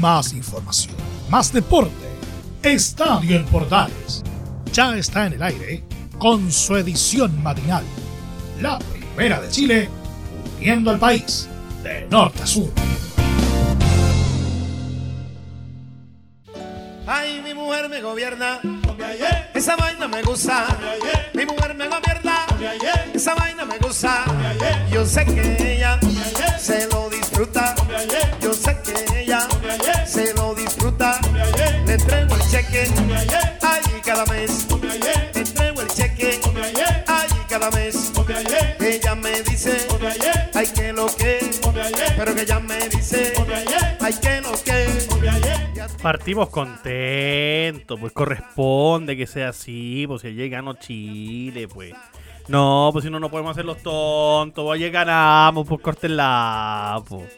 Más información, más deporte. Estadio en Portales. Ya está en el aire con su edición matinal. La primera de Chile, uniendo al país de norte a sur. Ay, mi mujer me gobierna. Esa vaina me gusta. Mi mujer me gobierna. Esa vaina me gusta. Yo sé que ella se lo disfruta. Cheque. Ay, cada mes. Le entrego el cheque. Ay, cada mes. Ella me dice. Ay, que lo que. Pero que ella me dice. Ay, que lo que. Partimos contentos, pues corresponde que sea así, pues si ayer ganó Chile, pues. No, pues si no, no podemos hacer los tontos, pues ayer ganamos, pues cortenla, pues.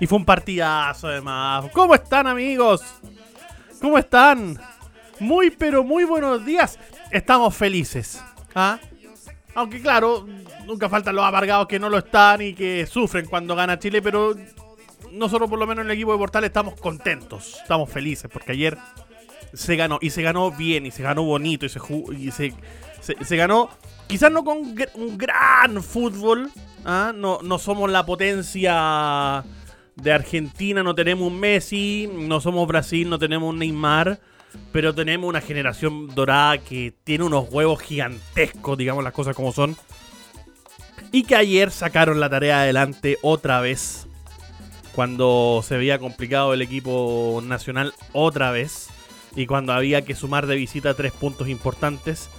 Y fue un partidazo además. ¿Cómo están amigos? ¿Cómo están? Muy pero muy buenos días. Estamos felices. ¿ah? Aunque claro, nunca faltan los amargados que no lo están y que sufren cuando gana Chile, pero nosotros por lo menos en el equipo de Portal estamos contentos, estamos felices, porque ayer se ganó, y se ganó bien, y se ganó bonito, y se, y se, se, ganó, quizás no con un gran fútbol, ¿ah? no, no somos la potencia de Argentina, no tenemos un Messi, no somos Brasil, no tenemos un Neymar, pero tenemos una generación dorada que tiene unos huevos gigantescos, digamos las cosas como son. Y que ayer sacaron la tarea adelante otra vez cuando se veía complicado el equipo nacional otra vez y cuando había que sumar de visita tres puntos importantes,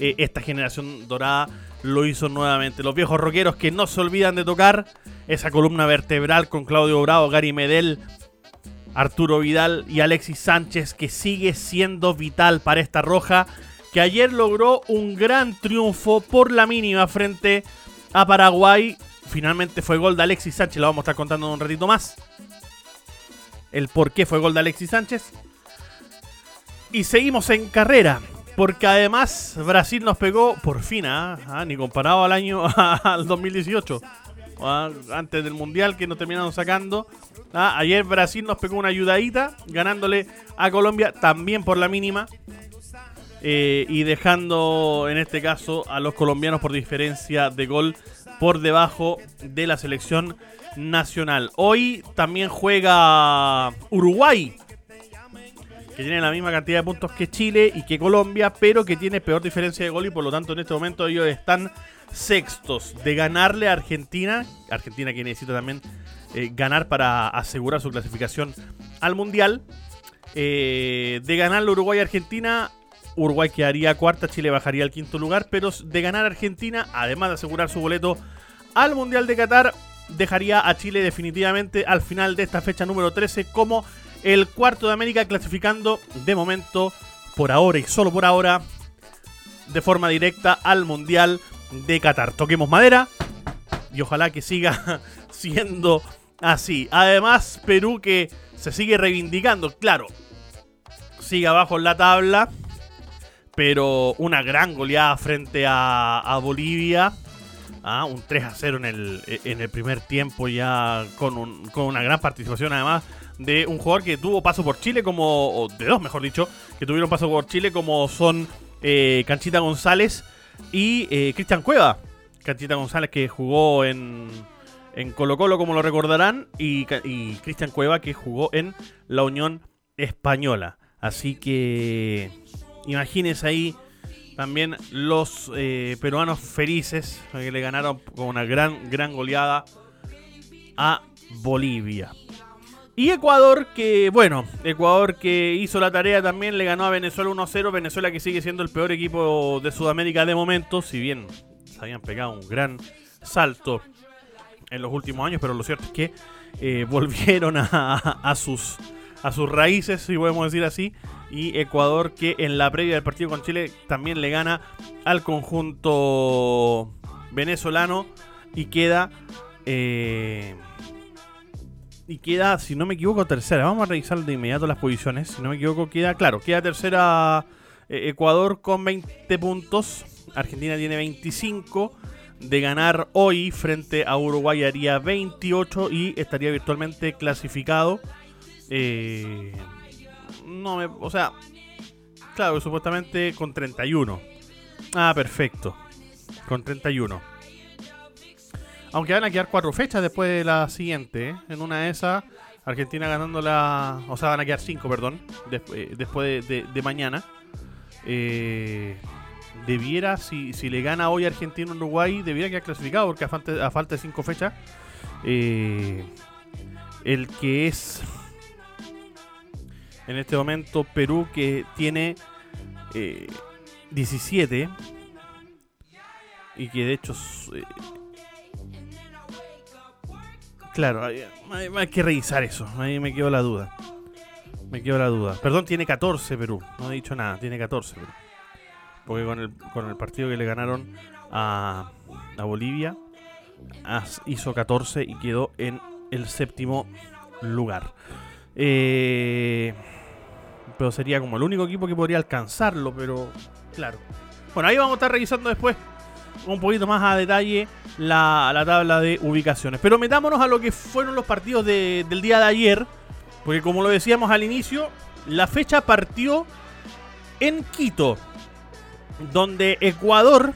eh, esta generación dorada lo hizo nuevamente. Los viejos rockeros que no se olvidan de tocar esa columna vertebral con Claudio Bravo, Gary Medel, Arturo Vidal y Alexis Sánchez que sigue siendo vital para esta roja que ayer logró un gran triunfo por la mínima frente a Paraguay finalmente fue gol de Alexis Sánchez, lo vamos a estar contando en un ratito más. El por qué fue gol de Alexis Sánchez. Y seguimos en carrera, porque además Brasil nos pegó por fin, ¿ah? ¿Ah? ni comparado al año al 2018, ¿ah? antes del Mundial que nos terminaron sacando. Ayer Brasil nos pegó una ayudadita, ganándole a Colombia también por la mínima. Eh, y dejando en este caso a los colombianos por diferencia de gol por debajo de la selección nacional. Hoy también juega Uruguay, que tiene la misma cantidad de puntos que Chile y que Colombia, pero que tiene peor diferencia de gol y por lo tanto en este momento ellos están sextos de ganarle a Argentina. Argentina que necesita también eh, ganar para asegurar su clasificación al Mundial. Eh, de ganarle Uruguay a Argentina, Uruguay quedaría cuarta, Chile bajaría al quinto lugar, pero de ganar Argentina, además de asegurar su boleto al Mundial de Qatar, dejaría a Chile definitivamente al final de esta fecha número 13 como el cuarto de América, clasificando de momento, por ahora y solo por ahora, de forma directa al Mundial de Qatar. Toquemos madera y ojalá que siga siendo así. Además, Perú que se sigue reivindicando, claro, sigue abajo en la tabla pero una gran goleada frente a, Bolivia. ¿ah? un 3 a 0 en el, en el primer tiempo ya con, una gran participación además de un jugador que tuvo paso por Chile como, de dos mejor dicho, que tuvieron paso por Chile como son eh, Canchita González y eh, Cristian Cueva. Canchita González que jugó en, en Colo Colo como lo recordarán y, y Cristian Cueva que jugó en la Unión Española. Así que Imagínense ahí también los eh, peruanos felices que le ganaron con una gran, gran goleada a Bolivia. Y Ecuador que, bueno, Ecuador que hizo la tarea también le ganó a Venezuela 1-0. Venezuela que sigue siendo el peor equipo de Sudamérica de momento, si bien se habían pegado un gran salto en los últimos años, pero lo cierto es que eh, volvieron a, sus, a sus raíces, si podemos decir así, y Ecuador que en la previa del partido con Chile también le gana al conjunto venezolano y queda eh, y queda si no me equivoco tercera vamos a revisar de inmediato las posiciones si no me equivoco queda claro queda tercera eh, Ecuador con 20 puntos Argentina tiene 25 de ganar hoy frente a Uruguay haría 28 y estaría virtualmente clasificado Eh, no me. O sea, claro, supuestamente con 31. Ah, perfecto. Con 31. Aunque van a quedar cuatro fechas después de la siguiente. ¿eh? En una de esas, Argentina ganando la. O sea, van a quedar cinco, perdón. Eh, después de, mañana. Eh, debiera, si, si le gana hoy Argentina-Uruguay, debiera quedar clasificado porque a falta, de cinco fechas. el que es en este momento Perú que tiene 17 y que de hecho Claro, hay, que revisar eso. Ahí me quedó la duda. Me quedó la duda. Perdón, tiene 14 Perú. No he dicho nada, tiene 14 Perú. Porque con el, con el partido que le ganaron a, a Bolivia, hizo 14 y quedó en el séptimo lugar. Eh, pero sería como el único equipo que podría alcanzarlo, pero claro. Bueno, ahí vamos a estar revisando después un poquito más a detalle la, tabla de ubicaciones. Pero metámonos a lo que fueron los partidos del día de ayer. Porque como lo decíamos al inicio, la fecha partió en Quito. Donde Ecuador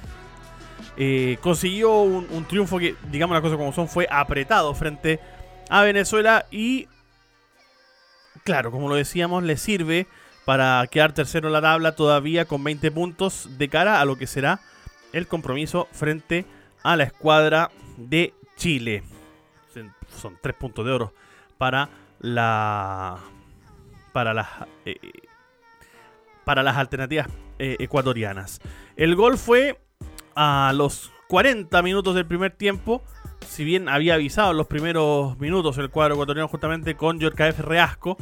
eh, consiguió un, triunfo que, digamos las cosas como son, fue apretado frente a Venezuela. Y, claro, como lo decíamos, le sirve para quedar tercero en la tabla todavía con 20 puntos de cara a lo que será el compromiso frente a la escuadra de Chile. Son tres puntos de oro para la para las eh, para las alternativas eh, ecuatorianas. El gol fue a los 40 minutos del primer tiempo. Si bien había avisado en los primeros minutos el cuadro ecuatoriano justamente con F. Reasco,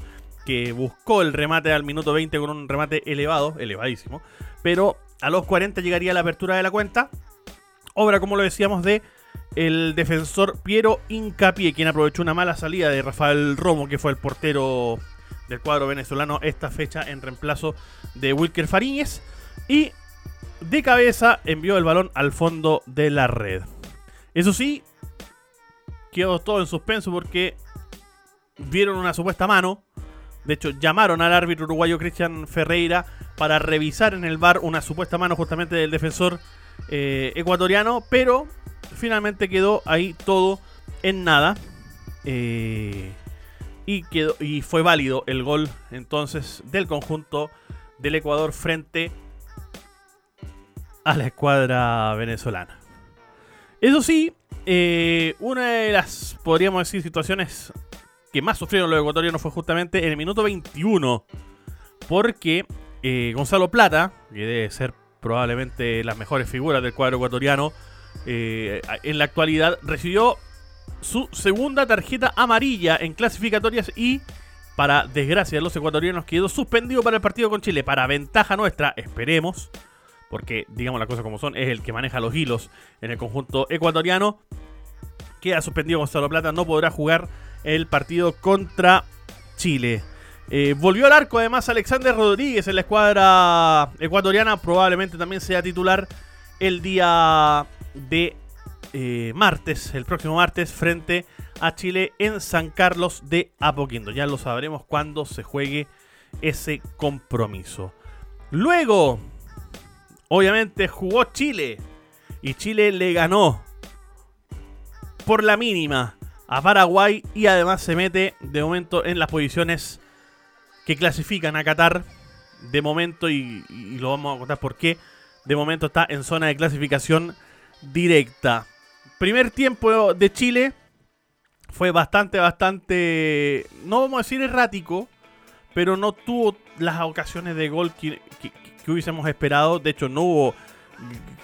que buscó el remate al minuto 20 con un remate elevado, elevadísimo, pero a los 40 llegaría la apertura de la cuenta. Obra, como lo decíamos, de el defensor Piero Incapié, quien aprovechó una mala salida de Rafael Romo, que fue el portero del cuadro venezolano esta fecha en reemplazo de Wilker Fariñez. Y de cabeza envió el balón al fondo de la red. Eso sí, quedó todo en suspenso porque vieron una supuesta mano. De hecho, llamaron al árbitro uruguayo Cristian Ferreira para revisar en el bar una supuesta mano justamente del defensor eh, ecuatoriano, pero finalmente quedó ahí todo en nada. Eh, y, quedó, y fue válido el gol entonces del conjunto del Ecuador frente a la escuadra venezolana. Eso sí, eh, una de las, podríamos decir, situaciones que más sufrieron los ecuatorianos fue justamente en el minuto 21. Porque eh, Gonzalo Plata, que debe ser probablemente las mejores figuras del cuadro ecuatoriano, eh, en la actualidad recibió su segunda tarjeta amarilla en clasificatorias y, para desgracia de los ecuatorianos, quedó suspendido para el partido con Chile. Para ventaja nuestra, esperemos, porque digamos las cosas como son, es el que maneja los hilos en el conjunto ecuatoriano. Queda suspendido Gonzalo Plata, no podrá jugar el partido contra Chile. Eh, volvió al arco además Alexander Rodríguez en la escuadra ecuatoriana. Probablemente también sea titular el día de eh, martes, el próximo martes, frente a Chile en San Carlos de Apoquindo. Ya lo sabremos cuando se juegue ese compromiso. Luego, obviamente jugó Chile y Chile le ganó por la mínima a Paraguay y además se mete de momento en las posiciones que clasifican a Qatar de momento y, lo vamos a contar por qué. De momento está en zona de clasificación directa. Primer tiempo de Chile fue bastante, bastante, no vamos a decir errático, pero no tuvo las ocasiones de gol que, hubiésemos esperado. De hecho, no hubo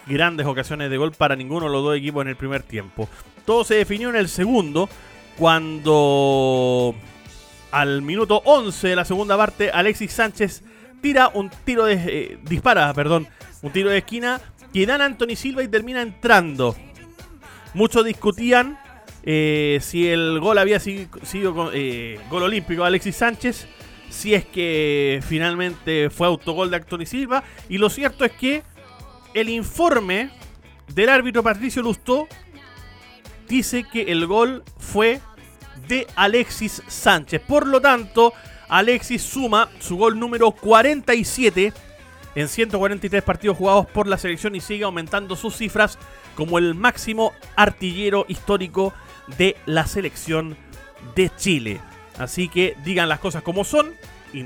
grandes ocasiones de gol para ninguno de los dos equipos en el primer tiempo. Todo se definió en el segundo, cuando al minuto 11 de la segunda parte, Alexis Sánchez tira un tiro de. Eh, dispara, perdón, un tiro de esquina que dan Anthony Silva y termina entrando. Muchos discutían eh, si el gol había sido, eh, gol olímpico de Alexis Sánchez, si es que finalmente fue autogol de Anthony Silva. Y lo cierto es que el informe del árbitro Patricio Lustó dice que el gol fue de Alexis Sánchez. Por lo tanto, Alexis suma su gol número 47 en 143 partidos jugados por la selección y sigue aumentando sus cifras como el máximo artillero histórico de la selección de Chile. Así que digan las cosas como son y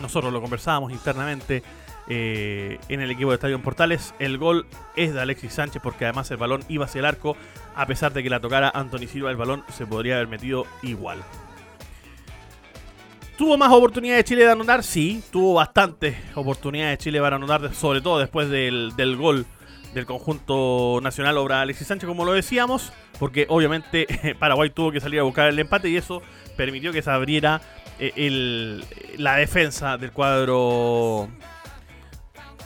nosotros lo conversábamos internamente eh, en el equipo de Estadio Portales. El gol es de Alexis Sánchez porque además el balón iba hacia el arco. A pesar de que la tocara Anthony Silva, el balón se podría haber metido igual. ¿Tuvo más oportunidades de Chile de anotar? Sí, tuvo bastantes oportunidades de Chile para anotar, sobre todo después del, gol del conjunto nacional obra Alexis Sánchez, como lo decíamos, porque obviamente Paraguay tuvo que salir a buscar el empate y eso permitió que se abriera eh, la defensa del cuadro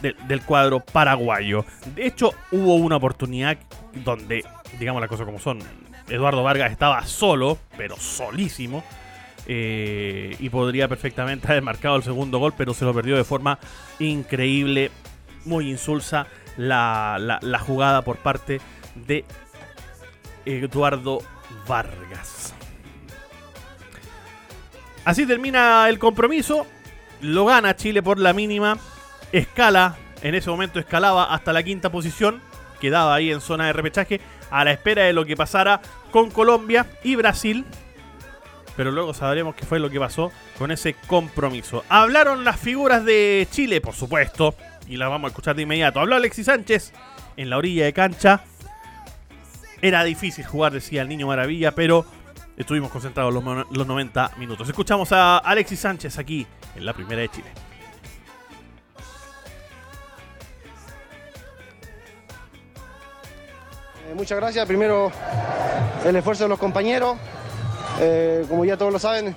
del cuadro paraguayo. De hecho, hubo una oportunidad donde, digamos las cosas como son, Eduardo Vargas estaba solo, pero solísimo. Eh, y podría perfectamente haber marcado el segundo gol, pero se lo perdió de forma increíble, muy insulsa la, la jugada por parte de Eduardo Vargas. Así termina el compromiso. Lo gana Chile por la mínima escala, en ese momento escalaba hasta la quinta posición, quedaba ahí en zona de repechaje, a la espera de lo que pasara con Colombia y Brasil. Pero luego sabremos qué fue lo que pasó con ese compromiso. Hablaron las figuras de Chile, por supuesto, y las vamos a escuchar de inmediato. Habló Alexis Sánchez en la orilla de cancha. Era difícil jugar, decía el niño maravilla, pero estuvimos concentrados los, los 90 minutos. Escuchamos a Alexis Sánchez aquí en la primera de Chile. Muchas gracias. Primero, el esfuerzo de los compañeros. Eh, como ya todos lo saben,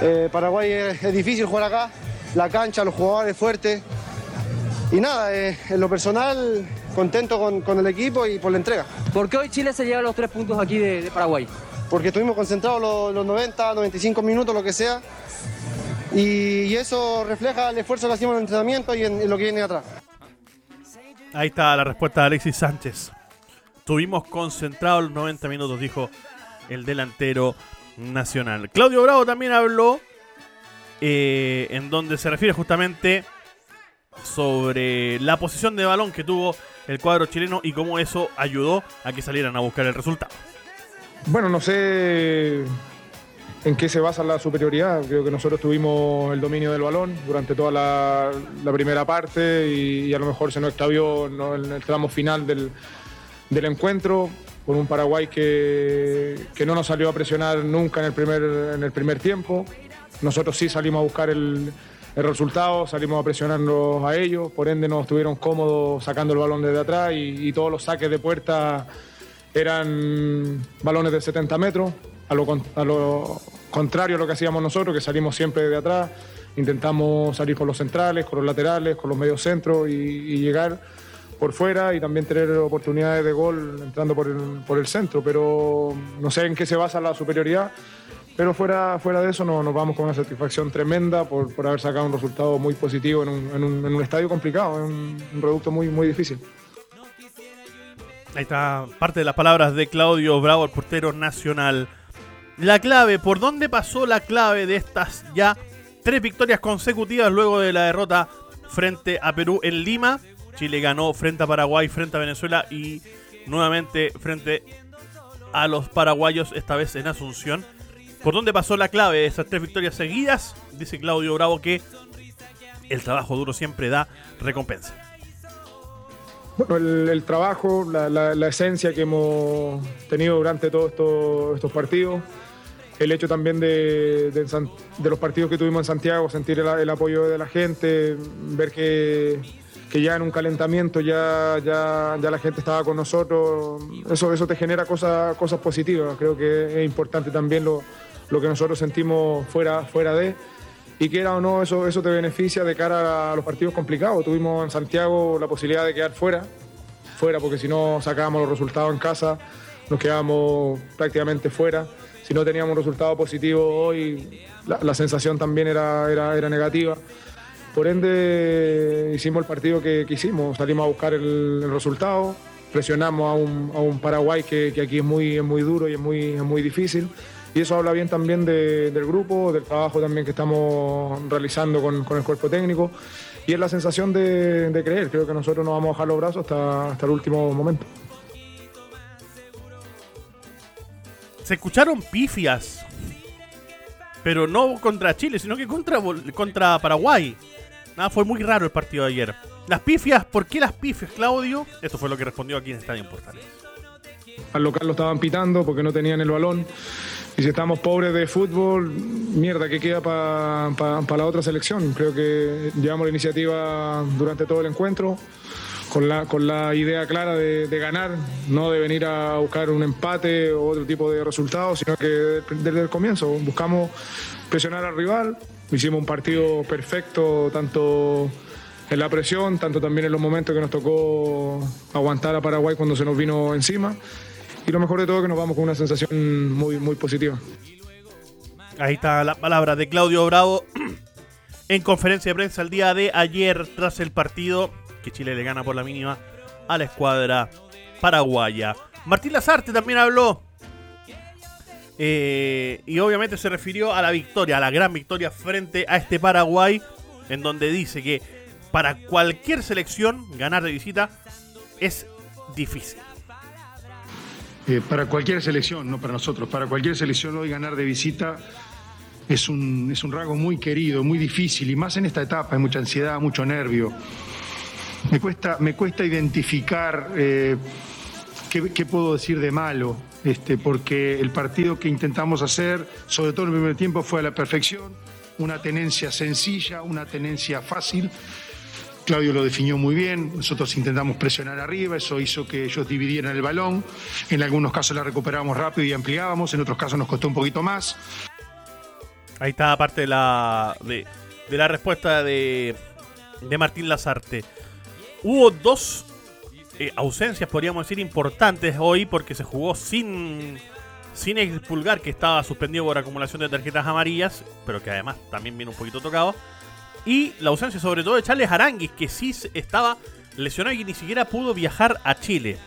eh, Paraguay es, difícil jugar acá. La cancha, los jugadores fuertes. Y nada, eh, en lo personal, contento con, el equipo y por la entrega. ¿Por qué hoy Chile se lleva los tres puntos aquí de, Paraguay? Porque estuvimos concentrados los, 90, 95 minutos, lo que sea. Y, eso refleja el esfuerzo que hacemos en el entrenamiento y en, en lo que viene atrás. Ahí está la respuesta de Alexis Sánchez. Estuvimos concentrados los 90 minutos, dijo el delantero nacional. Claudio Bravo también habló eh, en donde se refiere justamente sobre la posición de balón que tuvo el cuadro chileno y cómo eso ayudó a que salieran a buscar el resultado. Bueno, no sé en qué se basa la superioridad. Creo que nosotros tuvimos el dominio del balón durante toda la, primera parte y, a lo mejor se nos extravió en el tramo final del, del encuentro, con un Paraguay que, que, no nos salió a presionar nunca en el primer, en el primer tiempo. Nosotros sí salimos a buscar el, el resultado, salimos a presionarnos a ellos, por ende nos estuvieron cómodos sacando el balón desde atrás y, todos los saques de puerta eran balones de 70 metros, a lo, contrario a lo que hacíamos nosotros, que salimos siempre de atrás, intentamos salir con los centrales, con los laterales, con los medios centros y llegar por fuera y también tener oportunidades de gol entrando por el, por el centro, pero no sé en qué se basa la superioridad, pero fuera, fuera de eso no, nos vamos con una satisfacción tremenda por, por haber sacado un resultado muy positivo en un, en un, en un estadio complicado, en un, un producto muy, muy difícil. Ahí está parte de las palabras de Claudio Bravo, el portero nacional. La clave, ¿por dónde pasó la clave de estas ya tres victorias consecutivas luego de la derrota frente a Perú en Lima? Chile ganó frente a Paraguay, frente a Venezuela y nuevamente frente a los paraguayos, esta vez en Asunción. ¿Por dónde pasó la clave de esas tres victorias seguidas? Dice Claudio Bravo que el trabajo duro siempre da recompensa. Bueno, el, trabajo, la, esencia que hemos tenido durante todos estos partidos, el hecho también de, los partidos que tuvimos en Santiago, sentir el apoyo de la gente, ver que que ya en un calentamiento ya, ya, ya la gente estaba con nosotros, eso, eso te genera cosas, cosas positivas. Creo que es importante también lo, lo que nosotros sentimos fuera, fuera de. Y quiera o no, eso, eso te beneficia de cara a los partidos complicados. Tuvimos en Santiago la posibilidad de quedar fuera, fuera porque si no sacábamos los resultados en casa, nos quedábamos prácticamente fuera. Si no teníamos un resultado positivo hoy, la, la sensación también era, era, era negativa. Por ende, hicimos el partido que, quisimos, salimos a buscar el, resultado, presionamos a un, Paraguay que, aquí es muy, muy duro y es muy, muy difícil. Y eso habla bien también del grupo, del trabajo también que estamos realizando con, el cuerpo técnico. Y es la sensación de, creer, creo que nosotros no vamos a bajar los brazos hasta, hasta el último momento. Se escucharon pifias, pero no contra Chile, sino que contra, contra Paraguay. Nada, fue muy raro el partido de ayer. Las pifias, ¿por qué las pifias, Claudio? Esto fue lo que respondió aquí en Estadio Portales. Al local lo estaban pitando porque no tenían el balón. Y si estamos pobres de fútbol, mierda, ¿qué queda para la otra selección? Creo que llevamos la iniciativa durante todo el encuentro, con la, con la idea clara de, ganar, no de venir a buscar un empate o otro tipo de resultados, sino que desde el comienzo buscamos presionar al rival, hicimos un partido perfecto, tanto en la presión, tanto también en los momentos que nos tocó aguantar a Paraguay cuando se nos vino encima y lo mejor de todo que nos vamos con una sensación muy, muy positiva. Ahí está la palabra de Claudio Bravo en conferencia de prensa el día de ayer tras el partido que Chile le gana por la mínima a la escuadra paraguaya. Martín Lazarte también habló eh, y obviamente se refirió a la victoria, a la gran victoria frente a este Paraguay, en donde dice que para cualquier selección ganar de visita es difícil. Eh, para cualquier selección, no para nosotros, para cualquier selección hoy ganar de visita es un, es un rasgo muy querido, muy difícil, y más en esta etapa, hay mucha ansiedad, mucho nervio. Me cuesta, me cuesta identificar eh, qué, puedo decir de malo, este, porque el partido que intentamos hacer, sobre todo en el primer tiempo, fue a la perfección, una tenencia sencilla, una tenencia fácil. Claudio lo definió muy bien, nosotros intentamos presionar arriba, eso hizo que ellos dividieran el balón, en algunos casos la recuperábamos rápido y ampliábamos, en otros casos nos costó un poquito más. Ahí está parte de la, de, la respuesta de, de, Martín Lazarte. Hubo dos eh, ausencias, podríamos decir, importantes hoy porque se jugó sin, sin expulgar, que estaba suspendido por acumulación de tarjetas amarillas, pero que además también viene un poquito tocado. Y la ausencia sobre todo de Charles Aranguis, que sí estaba lesionado y ni siquiera pudo viajar a Chile.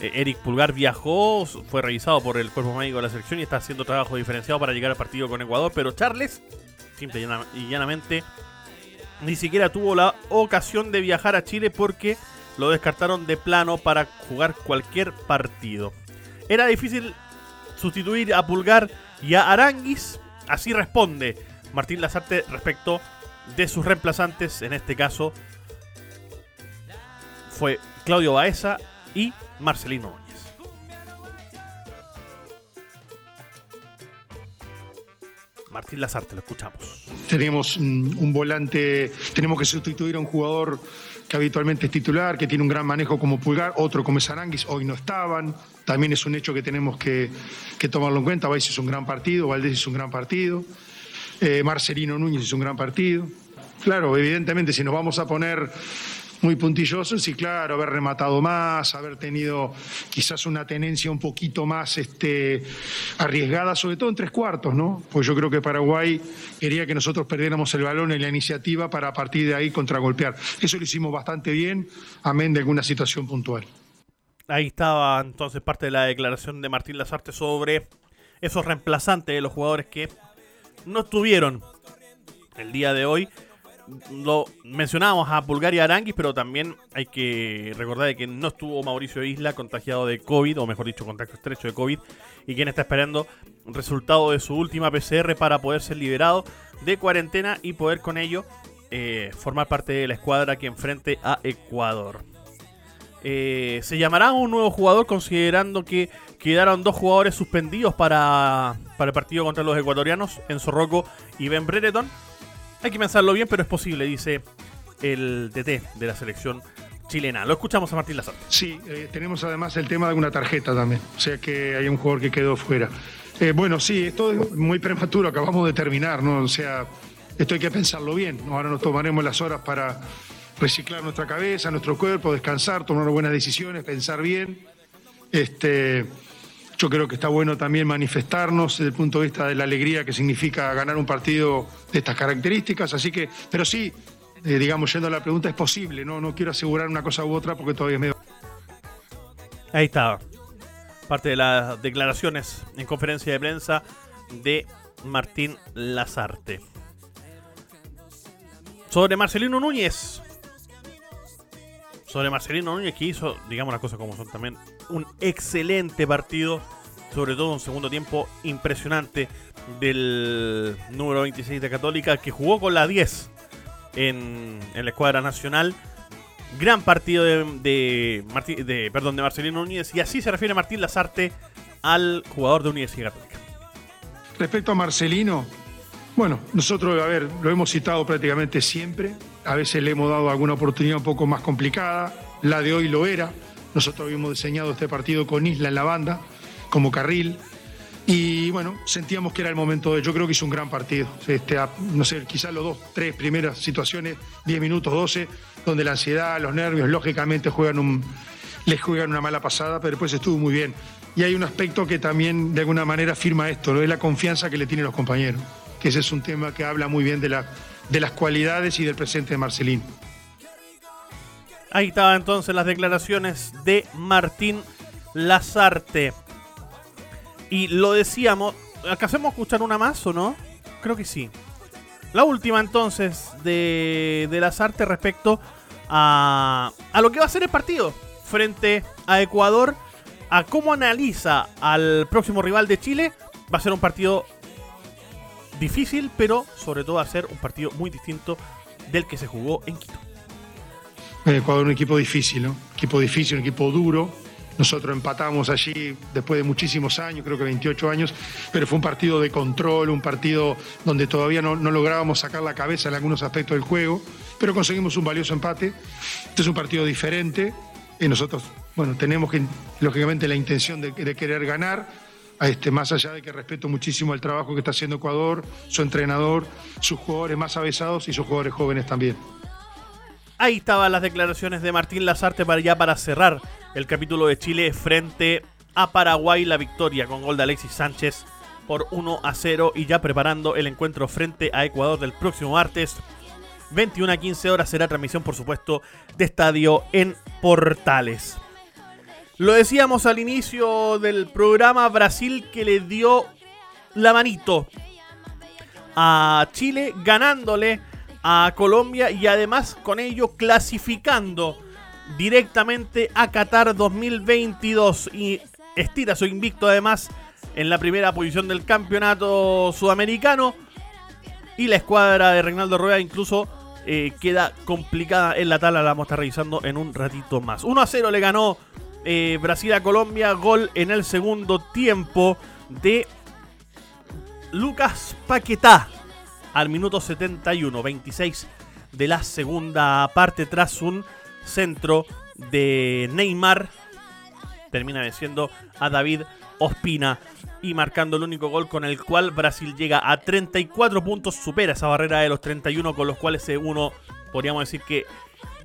Eh, Eric Pulgar viajó, fue revisado por el cuerpo médico de la selección y está haciendo trabajo diferenciado para llegar al partido con Ecuador. Pero Charles, simple y llanamente, ni siquiera tuvo la ocasión de viajar a Chile porque lo descartaron de plano para jugar cualquier partido. Era difícil sustituir a Pulgar y a Aranguis. Así responde Martín Lazarte respecto de sus reemplazantes, en este caso fue Claudio Baeza y Marcelino Núñez. Martín Lazarte, lo escuchamos. Tenemos un volante, tenemos que sustituir a un jugador que habitualmente es titular, que tiene un gran manejo como Pulgar, otro como Saranguis, hoy no estaban. También es un hecho que tenemos que, tomarlo en cuenta. Baeza es un gran partido, Valdés es un gran partido. Eh, Marcelino Núñez hizo un gran partido. Claro, evidentemente, si nos vamos a poner muy puntillosos, sí, claro, haber rematado más, haber tenido quizás una tenencia un poquito más este, arriesgada, sobre todo en tres cuartos, ¿no? Pues yo creo que Paraguay quería que nosotros perdiéramos el balón en la iniciativa para a partir de ahí contragolpear. Eso lo hicimos bastante bien, amén de alguna situación puntual. Ahí estaba entonces parte de la declaración de Martín Lazarte sobre esos reemplazantes de los jugadores que no estuvieron el día de hoy. Lo mencionábamos a Bulgaria Aranguis, pero también hay que recordar que no estuvo Mauricio Isla contagiado de COVID, o mejor dicho, contacto estrecho de COVID, y quien está esperando resultado de su última PCR para poder ser liberado de cuarentena y poder con ello eh, formar parte de la escuadra que enfrente a Ecuador. Eh, se llamará un nuevo jugador considerando que quedaron dos jugadores suspendidos para, para el partido contra los ecuatorianos, Enzo Rocco y Ben Brereton. Hay que pensarlo bien, pero es posible, dice el DT de la selección chilena. Lo escuchamos a Martín Lazar. Sí, eh, tenemos además el tema de una tarjeta también, o sea que hay un jugador que quedó fuera. Eh, bueno, sí, esto es muy prematuro, acabamos de terminar, ¿no? O sea, esto hay que pensarlo bien. Ahora nos tomaremos las horas para reciclar nuestra cabeza, nuestro cuerpo, descansar, tomar buenas decisiones, pensar bien. Este, yo creo que está bueno también manifestarnos desde el punto de vista de la alegría que significa ganar un partido de estas características. Así que, pero sí, eh, digamos, yendo a la pregunta, es posible, ¿no? No quiero asegurar una cosa u otra porque todavía es medio. Ahí estaba. parte de las declaraciones en conferencia de prensa de Martín Lazarte. Sobre Marcelino Núñez. Sobre Marcelino Núñez que hizo, digamos las cosas como son también, un excelente partido. Sobre todo un segundo tiempo impresionante del número 26 de Católica que jugó con la 10 en, la escuadra nacional gran partido de, de, perdón, de Marcelino Núñez y así se refiere Martín Lazarte al jugador de Universidad Católica. Respecto a Marcelino, bueno, nosotros, a ver, lo hemos citado prácticamente siempre, a veces le hemos dado alguna oportunidad un poco más complicada, la de hoy lo era, nosotros habíamos diseñado este partido con Isla en la banda, como carril, y bueno, sentíamos que era el momento de. Yo creo que hizo un gran partido. Este, no sé, quizás los dos, tres primeras situaciones, 10 minutos, 12, donde la ansiedad, los nervios, lógicamente juegan un, les juegan una mala pasada, pero después estuvo muy bien. Y hay un aspecto que también de alguna manera firma esto, es la confianza que le tienen los compañeros, que ese es un tema que habla muy bien de, la, de las cualidades y del presente de Marcelín. Ahí estaban entonces las declaraciones de Martín Lazarte. Y lo decíamos, ¿acaso escuchar una más o no? Creo que sí. La última entonces de, de Lazarte respecto a, a lo que va a ser el partido frente a Ecuador, a cómo analiza al próximo rival de Chile. Va a ser un partido difícil, pero sobre todo va a ser un partido muy distinto del que se jugó en Quito. Ecuador es un equipo difícil, ¿no? Equipo difícil, un equipo duro, nosotros empatamos allí después de muchísimos años, creo que 28 años, pero fue un partido de control, un partido donde todavía no, lográbamos sacar la cabeza en algunos aspectos del juego, pero conseguimos un valioso empate. Este es un partido diferente y nosotros, bueno, tenemos que, lógicamente la intención de, querer ganar, este, más allá de que respeto muchísimo el trabajo que está haciendo Ecuador, su entrenador, sus jugadores más avesados y sus jugadores jóvenes también. Ahí estaban las declaraciones de Martín Lazarte para ya para cerrar el capítulo de Chile frente a Paraguay. La victoria con gol de Alexis Sánchez por 1 a 0 y ya preparando el encuentro frente a Ecuador del próximo martes. 21 a 15 horas será transmisión, por supuesto, de estadio en Portales. Lo decíamos al inicio del programa, Brasil que le dio la manito a Chile ganándole a Colombia y además con ello clasificando directamente a Qatar 2022 y estira su invicto además en la primera posición del campeonato sudamericano. Y la escuadra de Reinaldo Rueda incluso eh, queda complicada en la tabla, la vamos a estar revisando en un ratito más. 1 a 0 le ganó eh, Brasil a Colombia, gol en el segundo tiempo de Lucas Paquetá al minuto 71, 26 de la segunda parte tras un centro de Neymar. Termina venciendo a David Ospina y marcando el único gol con el cual Brasil llega a 34 puntos, supera esa barrera de los 31 con los cuales uno podríamos decir que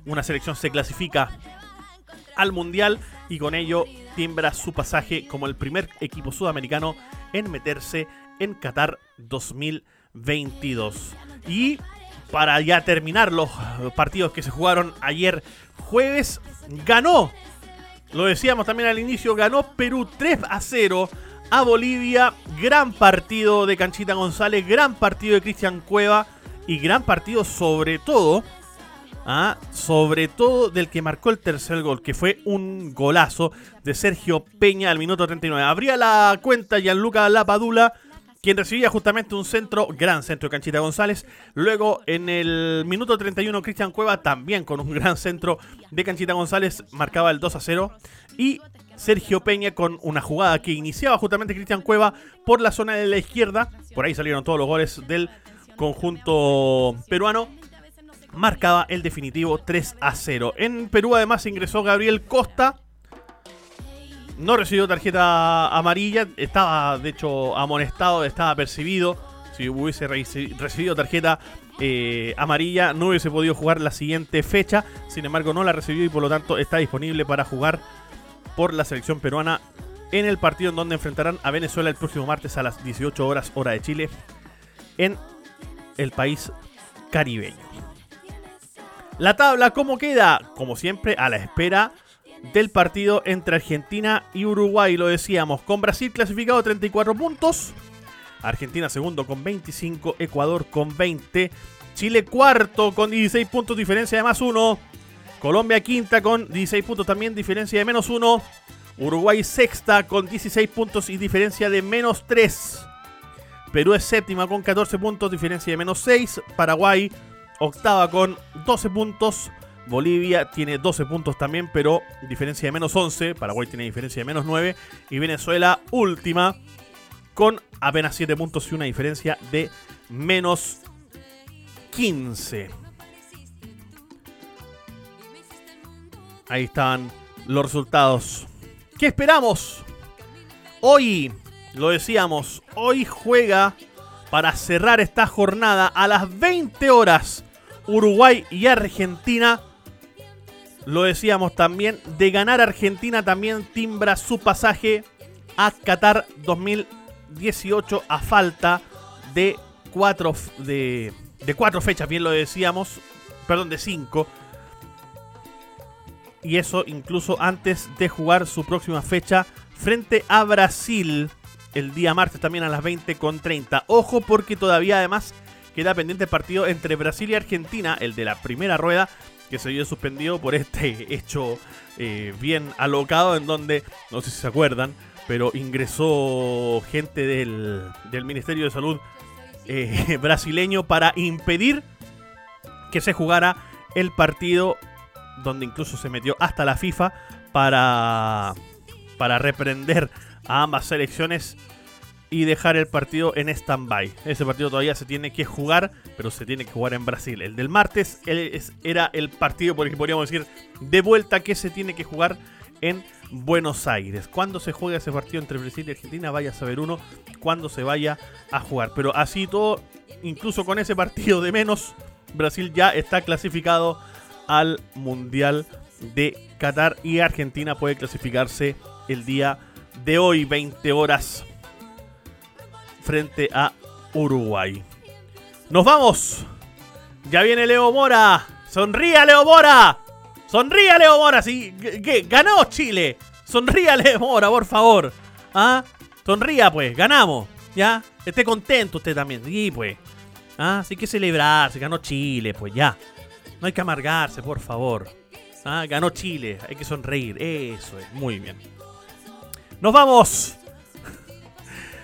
una selección se clasifica al Mundial y con ello tiembra su pasaje como el primer equipo sudamericano en meterse en Qatar 2022. 22. Y para ya terminar los partidos que se jugaron ayer jueves, ganó, lo decíamos también al inicio, ganó Perú 3 a 0 a Bolivia. Gran partido de Canchita González, gran partido de Cristian Cueva y gran partido sobre todo, sobre todo del que marcó el tercer gol, que fue un golazo de Sergio Peña al minuto 39. Abría la cuenta Gianluca Lapadula quien recibía justamente un centro, gran centro de Canchita González. Luego en el minuto 31 Cristian Cueva también con un gran centro de Canchita González marcaba el 2 a 0. Y Sergio Peña con una jugada que iniciaba justamente Cristian Cueva por la zona de la izquierda. Por ahí salieron todos los goles del conjunto peruano. Marcaba el definitivo 3 a 0. En Perú además ingresó Gabriel Costa no recibió tarjeta amarilla, estaba de hecho amonestado, estaba percibido. Si hubiese recibido tarjeta eh, amarilla, no hubiese podido jugar la siguiente fecha. Sin embargo, no la recibió y por lo tanto está disponible para jugar por la selección peruana en el partido en donde enfrentarán a Venezuela el próximo martes a las 18 horas hora de Chile en el país caribeño. La tabla, ¿cómo queda? Como siempre, a la espera del partido entre Argentina y Uruguay. Lo decíamos, con Brasil clasificado 34 puntos. Argentina segundo con 25, Ecuador con 20, Chile cuarto con 16 puntos, diferencia de más 1. Colombia quinta con 16 puntos también, diferencia de menos 1. Uruguay sexta con 16 puntos y diferencia de menos 3. Perú es séptima con 14 puntos, diferencia de menos 6. Paraguay octava con 12 puntos. Bolivia tiene 12 puntos también, pero diferencia de menos 11. Paraguay tiene diferencia de menos 9. Y Venezuela última con apenas 7 puntos y una diferencia de menos 15. Ahí están los resultados. ¿Qué esperamos? Hoy, lo decíamos, hoy juega para cerrar esta jornada a las 20 horas Uruguay y Argentina. Lo decíamos también, de ganar Argentina también timbra su pasaje a Qatar 2018 a falta de cuatro, de, de cuatro fechas, bien lo decíamos, perdón, de cinco y eso incluso antes de jugar su próxima fecha frente a Brasil el día martes también a las 20.30. Ojo porque todavía además queda pendiente el partido entre Brasil y Argentina, el de la primera rueda, que se vio suspendido por este hecho eh, bien alocado en donde, no sé si se acuerdan, pero ingresó gente del, del Ministerio de Salud eh, brasileño para impedir que se jugara el partido donde incluso se metió hasta la FIFA para, para reprender a ambas selecciones y dejar el partido en stand-by. Ese partido todavía se tiene que jugar, pero se tiene que jugar en Brasil. El del martes era el partido, por podríamos decir, de vuelta que se tiene que jugar en Buenos Aires. Cuando se juega ese partido entre Brasil y Argentina, vaya a saber uno cuándo se vaya a jugar. Pero así todo, incluso con ese partido de menos, Brasil ya está clasificado al Mundial de Qatar y Argentina puede clasificarse el día de hoy, 20 horas, frente a Uruguay. Nos vamos. Ya viene Leo Mora. Sonría Leo Mora. Sonría Leo Mora. Sí, ganó Chile. Sonría Leo Mora, por favor. ¿Ah? Sonría pues, ganamos. ¿Ya? Esté contento usted también. Sí, pues. ¿Ah? Así que celebrar. Se ganó Chile, pues ya. No hay que amargarse, por favor. Ah, ganó Chile, hay que sonreír. Eso es, muy bien. Nos vamos.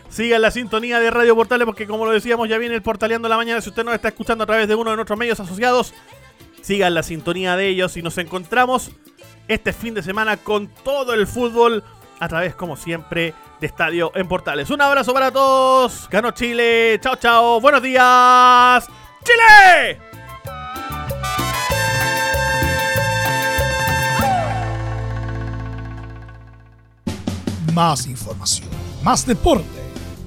Sigan la sintonía de Radio Portales porque como lo decíamos ya viene el Portaleando la mañana. Si usted nos está escuchando a través de uno de nuestros medios asociados, sigan la sintonía de ellos y nos encontramos este fin de semana con todo el fútbol a través, como siempre, de Estadio en Portales. Un abrazo para todos. Ganó Chile. Chao, chao. Buenos días. Chile. más información, más deporte.